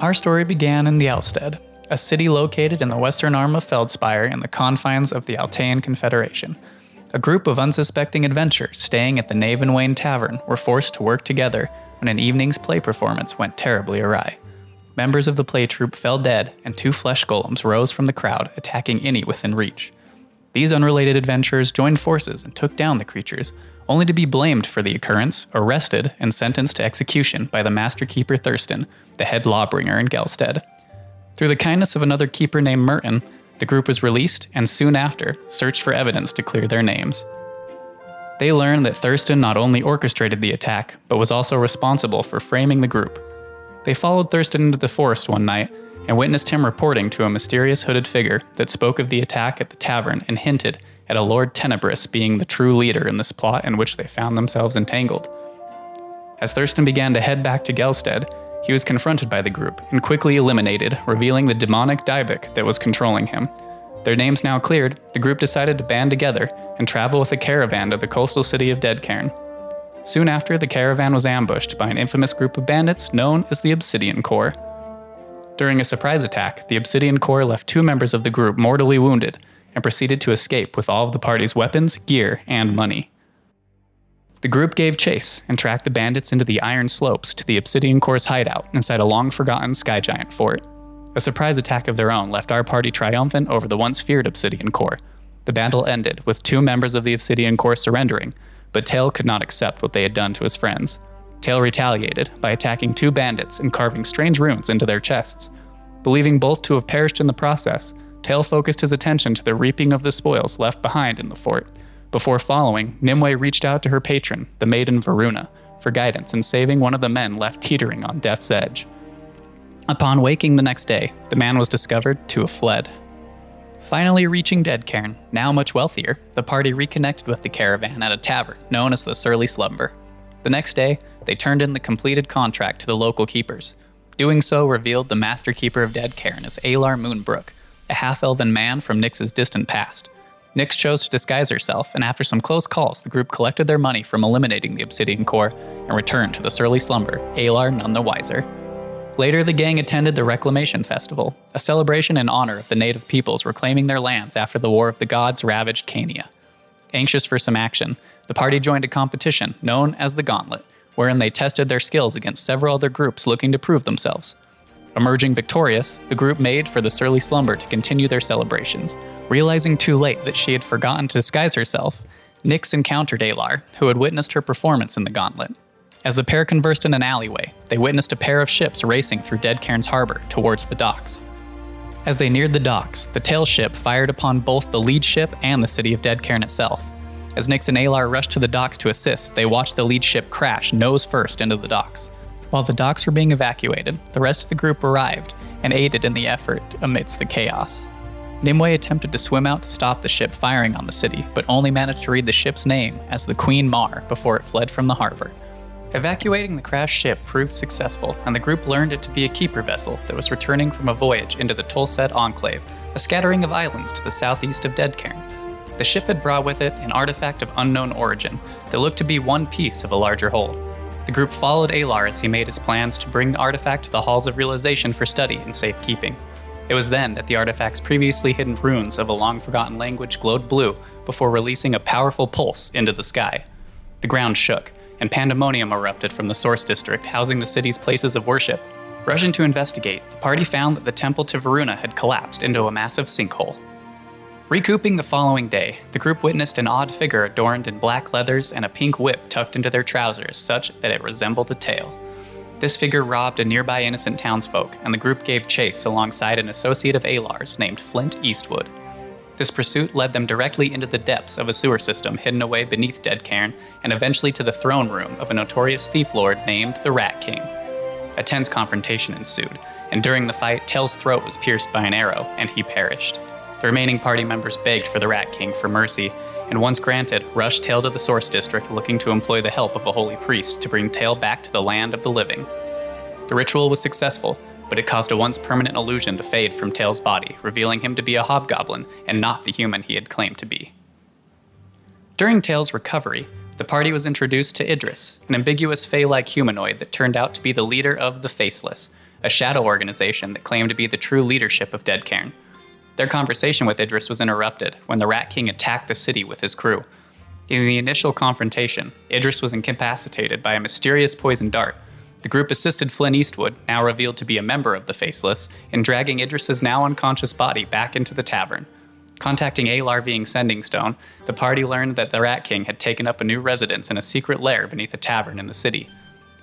Our story began in the Elstead, a city located in the western arm of Feldspire in the confines of the Altean Confederation. A group of unsuspecting adventurers staying at the Knave and Wayne Tavern were forced to work together when an evening's play performance went terribly awry. Members of the play troupe fell dead, and two flesh golems rose from the crowd, attacking any within reach. These unrelated adventurers joined forces and took down the creatures, only to be blamed for the occurrence, arrested, and sentenced to execution by the Master Keeper Thurston, the head lawbringer in Gelstead. Through the kindness of another keeper named Merton, the group was released and soon after searched for evidence to clear their names. They learned that Thurston not only orchestrated the attack, but was also responsible for framing the group. They followed Thurston into the forest one night and witnessed him reporting to a mysterious hooded figure that spoke of the attack at the tavern and hinted at a Lord Tenebris being the true leader in this plot in which they found themselves entangled. As Thurston began to head back to Gelstead, he was confronted by the group and quickly eliminated, revealing the demonic Dybbuk that was controlling him. Their names now cleared, the group decided to band together and travel with a caravan to the coastal city of Deadcairn. Soon after, the caravan was ambushed by an infamous group of bandits known as the Obsidian Corps. During a surprise attack, the Obsidian Corps left two members of the group mortally wounded and proceeded to escape with all of the party's weapons, gear, and money. The group gave chase and tracked the bandits into the Iron Slopes to the Obsidian Corps' hideout inside a long forgotten Sky Giant fort. A surprise attack of their own left our party triumphant over the once feared Obsidian Corps. The battle ended with two members of the Obsidian Corps surrendering, but Tail could not accept what they had done to his friends. Tail retaliated by attacking two bandits and carving strange runes into their chests. Believing both to have perished in the process, Tail focused his attention to the reaping of the spoils left behind in the fort. Before following, Nimue reached out to her patron, the maiden Varuna, for guidance in saving one of the men left teetering on death's edge. Upon waking the next day, the man was discovered to have fled. Finally reaching Deadcairn, now much wealthier, the party reconnected with the caravan at a tavern known as the Surly Slumber. The next day, they turned in the completed contract to the local keepers. Doing so revealed the master keeper of Deadcairn as Alar Moonbrook, a half elven man from Nyx's distant past. Nyx chose to disguise herself, and after some close calls, the group collected their money from eliminating the Obsidian Corps and returned to the Surly Slumber, Alar none the wiser. Later, the gang attended the Reclamation Festival, a celebration in honor of the native peoples reclaiming their lands after the War of the Gods ravaged Cania. Anxious for some action, the party joined a competition known as the Gauntlet, wherein they tested their skills against several other groups looking to prove themselves. Emerging victorious, the group made for the Surly Slumber to continue their celebrations. Realizing too late that she had forgotten to disguise herself, Nyx encountered Alar, who had witnessed her performance in the gauntlet. As the pair conversed in an alleyway, they witnessed a pair of ships racing through Deadcairn's harbor towards the docks. As they neared the docks, the tail ship fired upon both the lead ship and the city of Deadcairn itself. As Nyx and Alar rushed to the docks to assist, they watched the lead ship crash nose first into the docks. While the docks were being evacuated, the rest of the group arrived and aided in the effort amidst the chaos. Nimue attempted to swim out to stop the ship firing on the city, but only managed to read the ship's name as the Queen Mar before it fled from the harbor. Evacuating the crashed ship proved successful, and the group learned it to be a keeper vessel that was returning from a voyage into the Tolset Enclave, a scattering of islands to the southeast of Deadcairn. The ship had brought with it an artifact of unknown origin that looked to be one piece of a larger whole. The group followed Alar as he made his plans to bring the artifact to the Halls of Realization for study and safekeeping. It was then that the artifact's previously hidden runes of a long forgotten language glowed blue before releasing a powerful pulse into the sky. The ground shook, and pandemonium erupted from the Source District housing the city's places of worship. Rushing to investigate, the party found that the temple to Varuna had collapsed into a massive sinkhole. Recouping the following day, the group witnessed an odd figure adorned in black leathers and a pink whip tucked into their trousers, such that it resembled a tail. This figure robbed a nearby innocent townsfolk, and the group gave chase alongside an associate of Alar's named Flint Eastwood. This pursuit led them directly into the depths of a sewer system hidden away beneath Deadcairn, and eventually to the throne room of a notorious thief lord named the Rat King. A tense confrontation ensued, and during the fight, Tail's throat was pierced by an arrow, and he perished. The remaining party members begged for the Rat King for mercy, and once granted, rushed Tail to the Source District looking to employ the help of a holy priest to bring Tail back to the land of the living. The ritual was successful, but it caused a once permanent illusion to fade from Tail's body, revealing him to be a hobgoblin and not the human he had claimed to be. During Tail's recovery, the party was introduced to Idris, an ambiguous Fey like humanoid that turned out to be the leader of the Faceless, a shadow organization that claimed to be the true leadership of Deadcairn. Their conversation with Idris was interrupted when the Rat King attacked the city with his crew. In the initial confrontation, Idris was incapacitated by a mysterious poison dart. The group assisted Flynn Eastwood, now revealed to be a member of the Faceless, in dragging Idris's now unconscious body back into the tavern. Contacting Alar via Sending Stone, the party learned that the Rat King had taken up a new residence in a secret lair beneath a tavern in the city.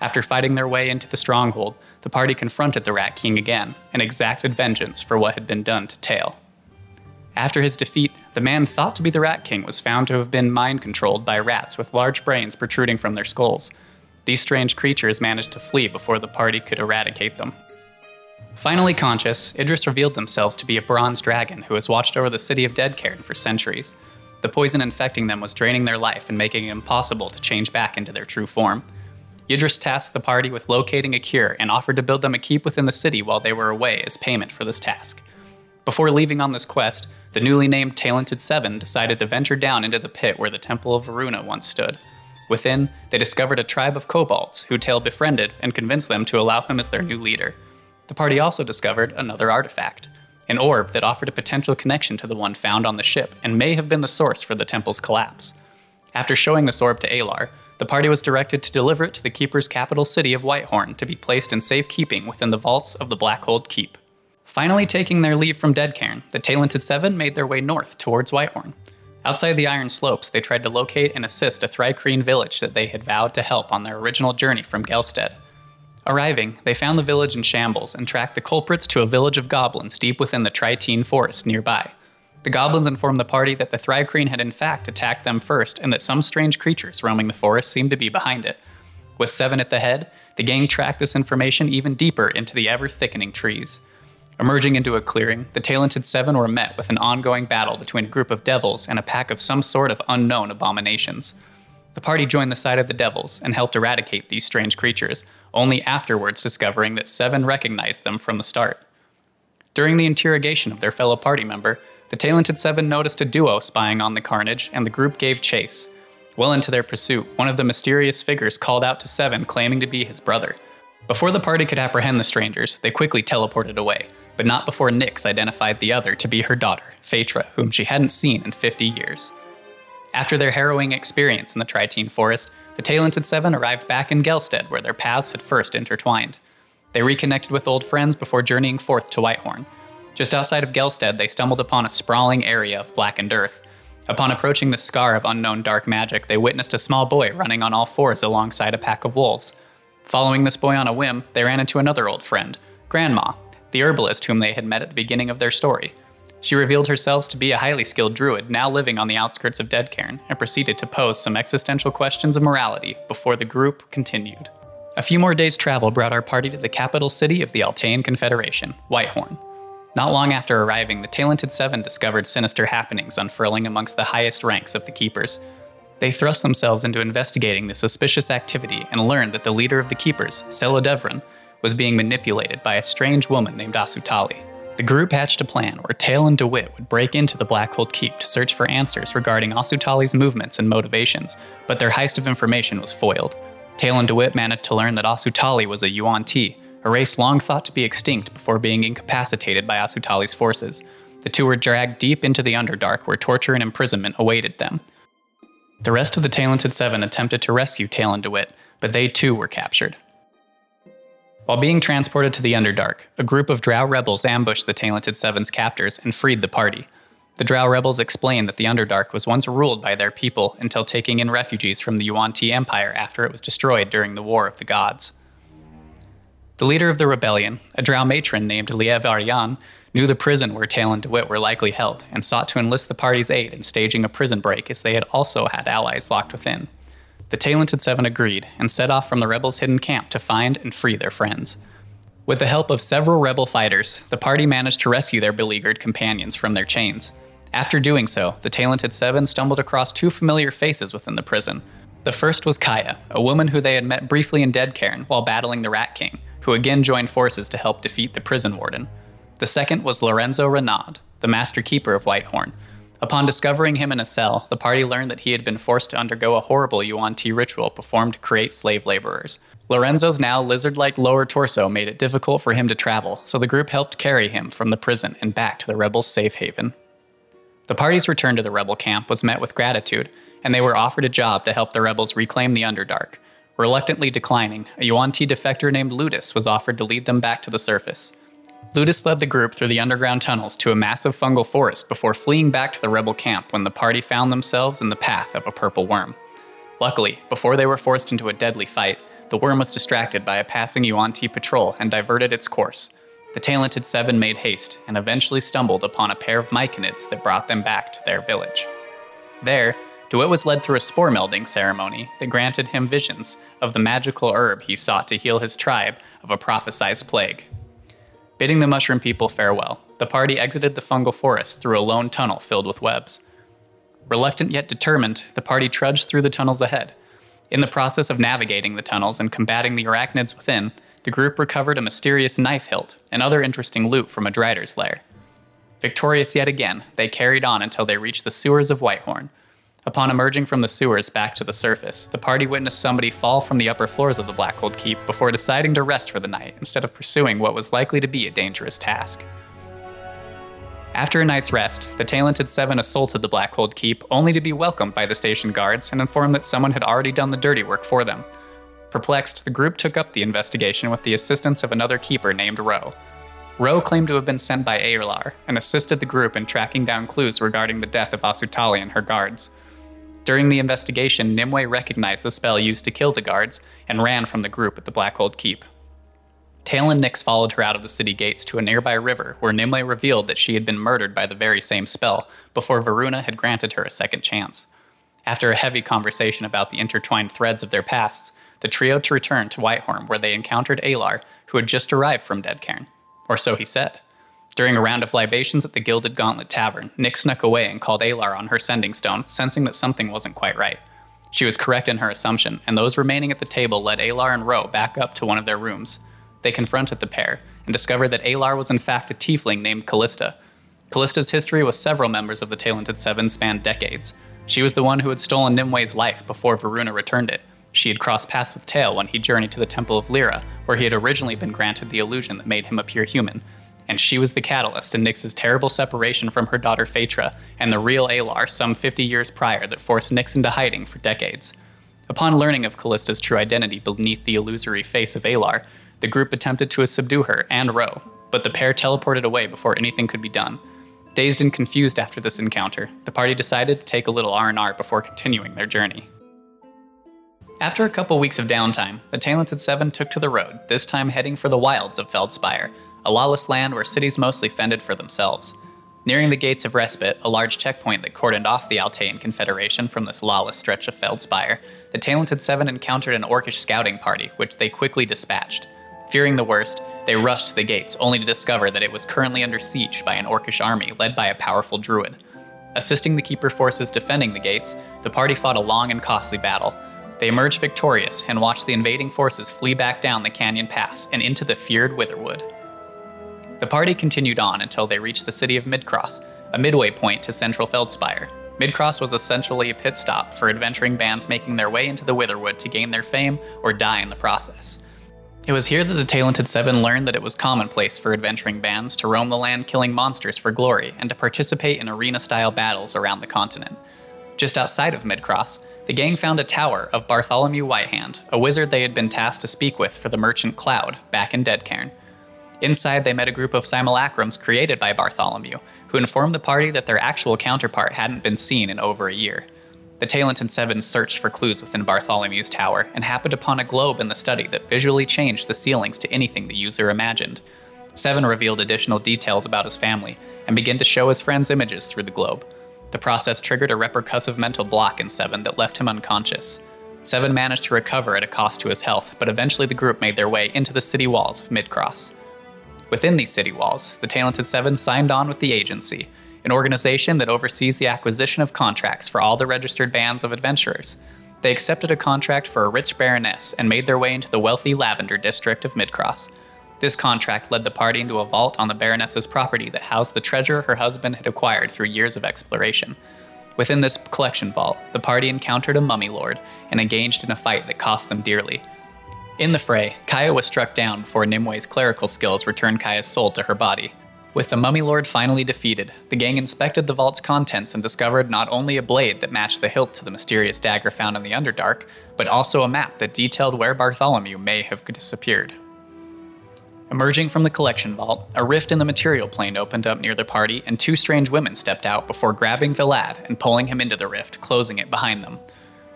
After fighting their way into the stronghold, the party confronted the Rat King again and exacted vengeance for what had been done to Tail. After his defeat, the man thought to be the Rat King was found to have been mind controlled by rats with large brains protruding from their skulls. These strange creatures managed to flee before the party could eradicate them. Finally conscious, Idris revealed themselves to be a bronze dragon who has watched over the city of Deadcairn for centuries. The poison infecting them was draining their life and making it impossible to change back into their true form. Idris tasked the party with locating a cure and offered to build them a keep within the city while they were away as payment for this task. Before leaving on this quest, the newly named Talented Seven decided to venture down into the pit where the Temple of Varuna once stood. Within, they discovered a tribe of kobolds who Tail befriended and convinced them to allow him as their new leader. The party also discovered another artifact, an orb that offered a potential connection to the one found on the ship and may have been the source for the temple's collapse. After showing this orb to Alar, the party was directed to deliver it to the Keeper's capital city of Whitehorn to be placed in safekeeping within the vaults of the Blackhold Keep. Finally taking their leave from Deadcairn, the Talented Seven made their way north towards Whitehorn. Outside the Iron Slopes, they tried to locate and assist a Thri-kreen village that they had vowed to help on their original journey from Gelsted. Arriving, they found the village in shambles and tracked the culprits to a village of goblins deep within the Tritene forest nearby. The goblins informed the party that the Thri-kreen had in fact attacked them first and that some strange creatures roaming the forest seemed to be behind it. With Seven at the head, the gang tracked this information even deeper into the ever thickening trees. Emerging into a clearing, the Talented Seven were met with an ongoing battle between a group of devils and a pack of some sort of unknown abominations. The party joined the side of the devils and helped eradicate these strange creatures, only afterwards discovering that Seven recognized them from the start. During the interrogation of their fellow party member, the Talented Seven noticed a duo spying on the carnage, and the group gave chase. Well into their pursuit, one of the mysterious figures called out to Seven, claiming to be his brother. Before the party could apprehend the strangers, they quickly teleported away, but not before Nyx identified the other to be her daughter, Phaetra, whom she hadn't seen in 50 years. After their harrowing experience in the Tritene Forest, the Talented Seven arrived back in Gelsted, where their paths had first intertwined. They reconnected with old friends before journeying forth to Whitehorn. Just outside of Gelsted, they stumbled upon a sprawling area of blackened earth. Upon approaching the scar of unknown dark magic, they witnessed a small boy running on all fours alongside a pack of wolves. Following this boy on a whim, they ran into another old friend, Grandma, the herbalist whom they had met at the beginning of their story. She revealed herself to be a highly skilled druid now living on the outskirts of Deadcairn and proceeded to pose some existential questions of morality before the group continued. A few more days' travel brought our party to the capital city of the Altean Confederation, Whitehorn. Not long after arriving, the Talented Seven discovered sinister happenings unfurling amongst the highest ranks of the Keepers. They thrust themselves into investigating the suspicious activity and learned that the leader of the Keepers, Celodevran, was being manipulated by a strange woman named Asutali. The group hatched a plan where Tail and DeWitt would break into the Blackhold Keep to search for answers regarding Asutali's movements and motivations, but their heist of information was foiled. Tail and DeWitt managed to learn that Asutali was a Yuan-Ti, a race long thought to be extinct before being incapacitated by Asutali's forces. The two were dragged deep into the Underdark where torture and imprisonment awaited them. The rest of the Talented Seven attempted to rescue Tail and DeWitt, but they too were captured. While being transported to the Underdark, a group of Drow rebels ambushed the Talented Seven's captors and freed the party. The Drow rebels explained that the Underdark was once ruled by their people until taking in refugees from the Yuan-Ti Empire after it was destroyed during the War of the Gods. The leader of the rebellion, a Drow matron named Liev Aryan, knew the prison where Tail and DeWitt were likely held and sought to enlist the party's aid in staging a prison break as they had also had allies locked within. The Talented Seven agreed and set off from the rebels' hidden camp to find and free their friends. With the help of several rebel fighters, the party managed to rescue their beleaguered companions from their chains. After doing so, the Talented Seven stumbled across two familiar faces within the prison. The first was Kaya, a woman who they had met briefly in Deadcairn while battling the Rat King, who again joined forces to help defeat the prison warden. The second was Lorenzo Renaud, the master keeper of Whitehorn, Upon discovering him in a cell, the party learned that he had been forced to undergo a horrible Yuan-Ti ritual performed to create slave laborers. Lorenzo's now lizard like lower torso made it difficult for him to travel, so the group helped carry him from the prison and back to the rebels' safe haven. The party's return to the rebel camp was met with gratitude, and they were offered a job to help the rebels reclaim the Underdark. Reluctantly declining, a Yuan-Ti defector named Ludus was offered to lead them back to the surface. Ludus led the group through the underground tunnels to a massive fungal forest before fleeing back to the rebel camp when the party found themselves in the path of a purple worm. Luckily, before they were forced into a deadly fight, the worm was distracted by a passing Yuan-Ti patrol and diverted its course. The talented seven made haste and eventually stumbled upon a pair of myconids that brought them back to their village. There, DeWitt was led through a spore melding ceremony that granted him visions of the magical herb he sought to heal his tribe of a prophesized plague. Bidding the mushroom people farewell, the party exited the fungal forest through a lone tunnel filled with webs. Reluctant yet determined, the party trudged through the tunnels ahead. In the process of navigating the tunnels and combating the arachnids within, the group recovered a mysterious knife hilt and other interesting loot from a Drider's lair. Victorious yet again, they carried on until they reached the sewers of Whitehorn. Upon emerging from the sewers back to the surface, the party witnessed somebody fall from the upper floors of the Blackhold Keep before deciding to rest for the night instead of pursuing what was likely to be a dangerous task. After a night's rest, the talented seven assaulted the Blackhold Keep, only to be welcomed by the station guards and informed that someone had already done the dirty work for them. Perplexed, the group took up the investigation with the assistance of another keeper named Roe. Roe claimed to have been sent by Alar and assisted the group in tracking down clues regarding the death of Asutali and her guards. During the investigation, Nimue recognized the spell used to kill the guards and ran from the group at the Blackhold Keep. Tail and Nyx followed her out of the city gates to a nearby river where Nimue revealed that she had been murdered by the very same spell before Varuna had granted her a second chance. After a heavy conversation about the intertwined threads of their pasts, the trio to return to Whitehorn where they encountered Alar, who had just arrived from Deadcairn. Or so he said. During a round of libations at the Gilded Gauntlet Tavern, Nyx snuck away and called Alar on her sending stone, sensing that something wasn't quite right. She was correct in her assumption, and those remaining at the table led Alar and Roe back up to one of their rooms. They confronted the pair and discovered that Alar was in fact a tiefling named Callista. Callista's history with several members of the Talented Seven spanned decades. She was the one who had stolen Nimue's life before Varuna returned it. She had crossed paths with Tail when he journeyed to the Temple of Lyra, where he had originally been granted the illusion that made him appear human. And she was the catalyst in Nyx's terrible separation from her daughter Phaetra and the real Alar some 50 years prior that forced Nyx into hiding for decades. Upon learning of Callista's true identity beneath the illusory face of Alar, the group attempted to subdue her and Roe, but the pair teleported away before anything could be done. Dazed and confused after this encounter, the party decided to take a little R&R before continuing their journey. After a couple weeks of downtime, the Talented Seven took to the road, this time heading for the wilds of Feldspire, a lawless land where cities mostly fended for themselves. Nearing the gates of Respite, a large checkpoint that cordoned off the Altean Confederation from this lawless stretch of Feldspire, the Talented Seven encountered an orcish scouting party, which they quickly dispatched. Fearing the worst, they rushed to the gates, only to discover that it was currently under siege by an orcish army led by a powerful druid. Assisting the Keeper forces defending the gates, the party fought a long and costly battle. They emerged victorious and watched the invading forces flee back down the canyon pass and into the feared Witherwood. The party continued on until they reached the city of Midcross, a midway point to central Feldspire. Midcross was essentially a pit stop for adventuring bands making their way into the Witherwood to gain their fame or die in the process. It was here that the Talented Seven learned that it was commonplace for adventuring bands to roam the land killing monsters for glory and to participate in arena style battles around the continent. Just outside of Midcross, the gang found a tower of Bartholomew Whitehand, a wizard they had been tasked to speak with for the merchant Cloud back in Deadcairn. Inside, they met a group of simulacrums created by Bartholomew, who informed the party that their actual counterpart hadn't been seen in over a year. The Talented Seven searched for clues within Bartholomew's tower and happened upon a globe in the study that visually changed the ceilings to anything the user imagined. Seven revealed additional details about his family and began to show his friends images through the globe. The process triggered a repercussive mental block in Seven that left him unconscious. Seven managed to recover at a cost to his health, but eventually the group made their way into the city walls of Midcross. Within these city walls, the Talented Seven signed on with the agency, an organization that oversees the acquisition of contracts for all the registered bands of adventurers. They accepted a contract for a rich baroness and made their way into the wealthy Lavender district of Midcross. This contract led the party into a vault on the baroness's property that housed the treasure her husband had acquired through years of exploration. Within this collection vault, the party encountered a mummy lord and engaged in a fight that cost them dearly. In the fray, Kaya was struck down before Nimue's clerical skills returned Kaya's soul to her body. With the Mummy Lord finally defeated, the gang inspected the vault's contents and discovered not only a blade that matched the hilt to the mysterious dagger found in the Underdark, but also a map that detailed where Bartholomew may have disappeared. Emerging from the collection vault, a rift in the material plane opened up near the party, and two strange women stepped out before grabbing Vilad and pulling him into the rift, closing it behind them.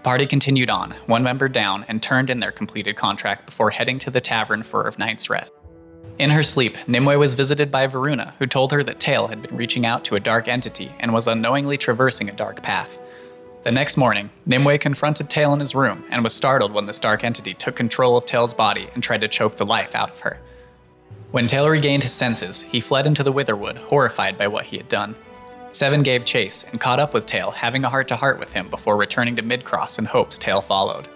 The party continued on, one member down, and turned in their completed contract before heading to the tavern for a night's rest. In her sleep, Nimue was visited by Varuna, who told her that Tael had been reaching out to a dark entity and was unknowingly traversing a dark path. The next morning, Nimue confronted Tael in his room and was startled when this dark entity took control of Tael's body and tried to choke the life out of her. When Tael regained his senses, he fled into the Witherwood, horrified by what he had done. Seven gave chase and caught up with Tael, having a heart to heart with him before returning to Midcross in hopes Tael followed.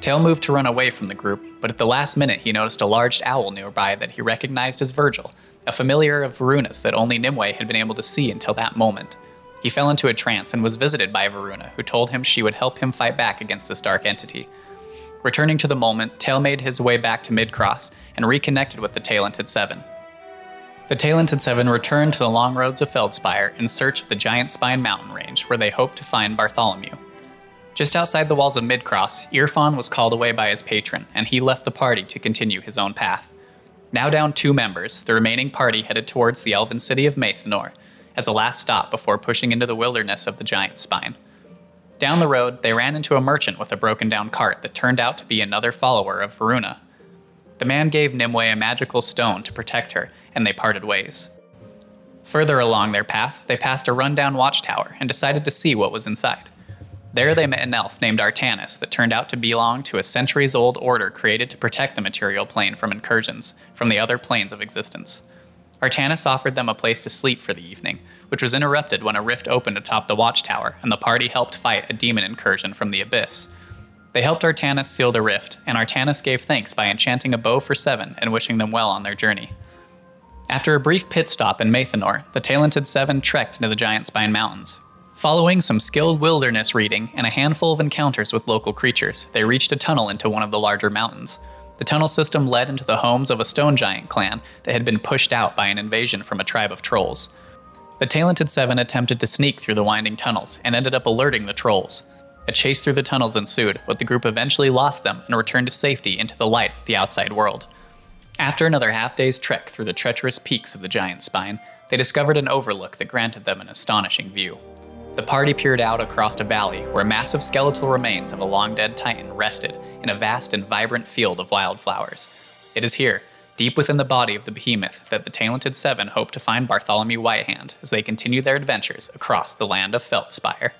Tael moved to run away from the group, but at the last minute he noticed a large owl nearby that he recognized as Virgil, a familiar of Varuna's that only Nimue had been able to see until that moment. He fell into a trance and was visited by Varuna, who told him she would help him fight back against this dark entity. Returning to the moment, Tael made his way back to Midcross and reconnected with the Talented Seven. The Talented Seven returned to the long roads of Feldspire in search of the Giant Spine mountain range, where they hoped to find Bartholomew. Just outside the walls of Midcross, Irfan was called away by his patron, and he left the party to continue his own path. Now down two members, the remaining party headed towards the elven city of Maethnor as a last stop before pushing into the wilderness of the Giant Spine. Down the road, they ran into a merchant with a broken down cart that turned out to be another follower of Varuna. The man gave Nimue a magical stone to protect her, and they parted ways. Further along their path, they passed a rundown watchtower and decided to see what was inside. There they met an elf named Artanis that turned out to belong to a centuries old order created to protect the material plane from incursions from the other planes of existence. Artanis offered them a place to sleep for the evening, which was interrupted when a rift opened atop the watchtower and the party helped fight a demon incursion from the abyss. They helped Artanis seal the rift, and Artanis gave thanks by enchanting a bow for seven and wishing them well on their journey. After a brief pit stop in Maethanor, the talented Seven trekked into the Giant Spine Mountains. Following some skilled wilderness reading and a handful of encounters with local creatures, they reached a tunnel into one of the larger mountains. The tunnel system led into the homes of a stone giant clan that had been pushed out by an invasion from a tribe of trolls. The talented Seven attempted to sneak through the winding tunnels and ended up alerting the trolls. A chase through the tunnels ensued, but the group eventually lost them and returned to safety into the light of the outside world. After another half day's trek through the treacherous peaks of the giant spine, they discovered an overlook that granted them an astonishing view. The party peered out across a valley where massive skeletal remains of a long dead titan rested in a vast and vibrant field of wildflowers. It is here, deep within the body of the behemoth, that the talented Seven hope to find Bartholomew Whitehand as they continue their adventures across the land of Feldspire.